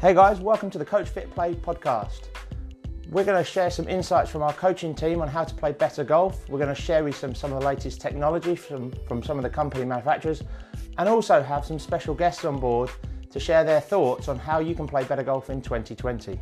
Hey guys, welcome to the Coach Fit Play podcast. We're going to share some insights from our coaching team on how to play better golf. We're going to share with some, some of the latest technology from, from some of the company manufacturers and also have some special guests on board to share their thoughts on how you can play better golf in 2020.